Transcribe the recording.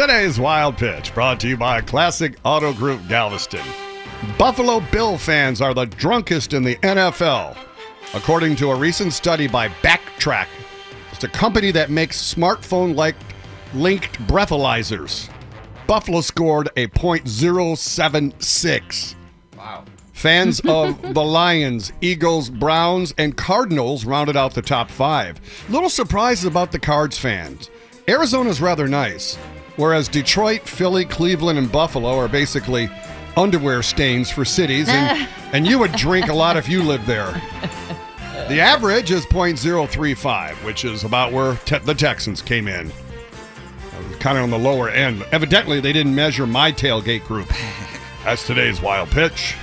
Today's Wild Pitch brought to you by Classic Auto Group Galveston. Buffalo Bill fans are the drunkest in the NFL. According to a recent study by BACtrack, it's a company that makes smartphone like linked breathalyzers. Buffalo scored a .076. Wow. Fans of the Lions, Eagles, Browns, and Cardinals rounded out the top five. Little surprises about the Cards fans. Arizona's rather nice, whereas Detroit, Philly, Cleveland, and Buffalo are basically underwear stains for cities, and, and you would drink a lot if you lived there. The average is .035, which is about where te- the Texans came in. Kind of on the lower end. Evidently, they didn't measure my tailgate group. That's today's wild pitch.